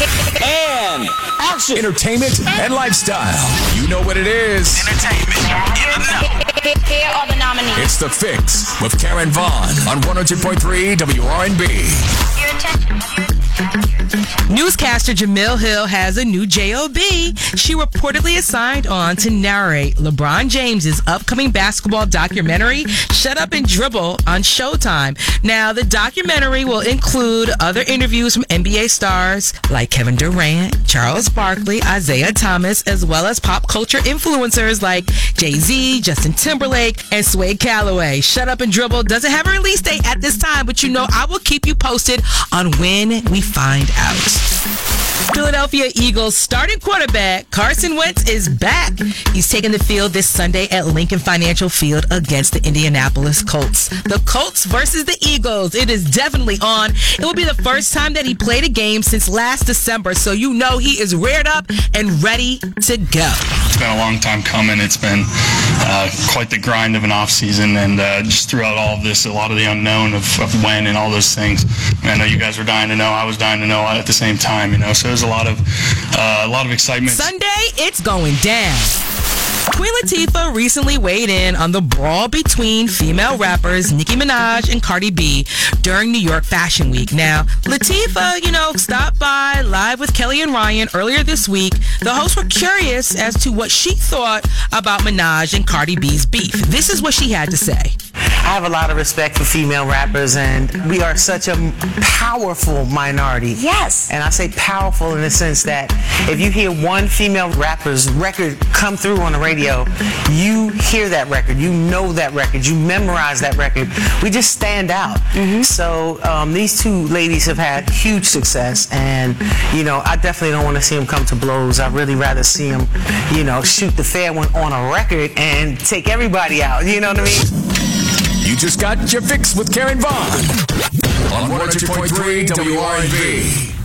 And action. Entertainment and lifestyle. You know what it is. Entertainment. Here are the nominees. It's The Fix with Karen Vaughn on 102.3 WRNB. Your Jemele Hill has a new job. She reportedly assigned on to narrate LeBron James's upcoming basketball documentary, Shut Up and Dribble, on Showtime. Now, the documentary will include other interviews from NBA stars like Kevin Durant, Charles Barkley, Isaiah Thomas, as well as pop culture influencers like Jay Z, Justin Timberlake, and Sway Calloway. Shut Up and Dribble doesn't have a release date at this time, but you know I will keep you posted on when we find out. Philadelphia Eagles starting quarterback Carson Wentz is back. He's taking the field this Sunday at Lincoln Financial Field against the Indianapolis Colts. The Colts versus the Eagles. It is definitely on. It will be the first time that he played a game since last December, so you know he is reared up and ready to go. Been a long time coming. It's been uh, quite the grind of an off season, and uh, just throughout all of this, a lot of the unknown of, of when and all those things. I know you guys were dying to know. I was dying to know at the same time. You know, so there's a lot of uh, a lot of excitement. Sunday, it's going down. Queen Latifah recently weighed in on the brawl between female rappers Nicki Minaj and Cardi B during New York Fashion Week. Now, Latifah, you know, stopped by live with Kelly and Ryan earlier this week. The hosts were curious as to what she thought about Minaj and Cardi B's beef. This is what she had to say. I have a lot of respect for female rappers, and we are such a powerful minority. Yes. And I say powerful in the sense that if you hear one female rapper's record come through on the radio, you hear that record, you know that record, you memorize that record. We just stand out. Mm-hmm. So um, these two ladies have had huge success, and you know I definitely don't want to see them come to blows. I'd really rather see them, you know, shoot the fair one on a record and take everybody out. You know what I mean? You just got your fix with Karen Vaughn on 102.3 WRNB.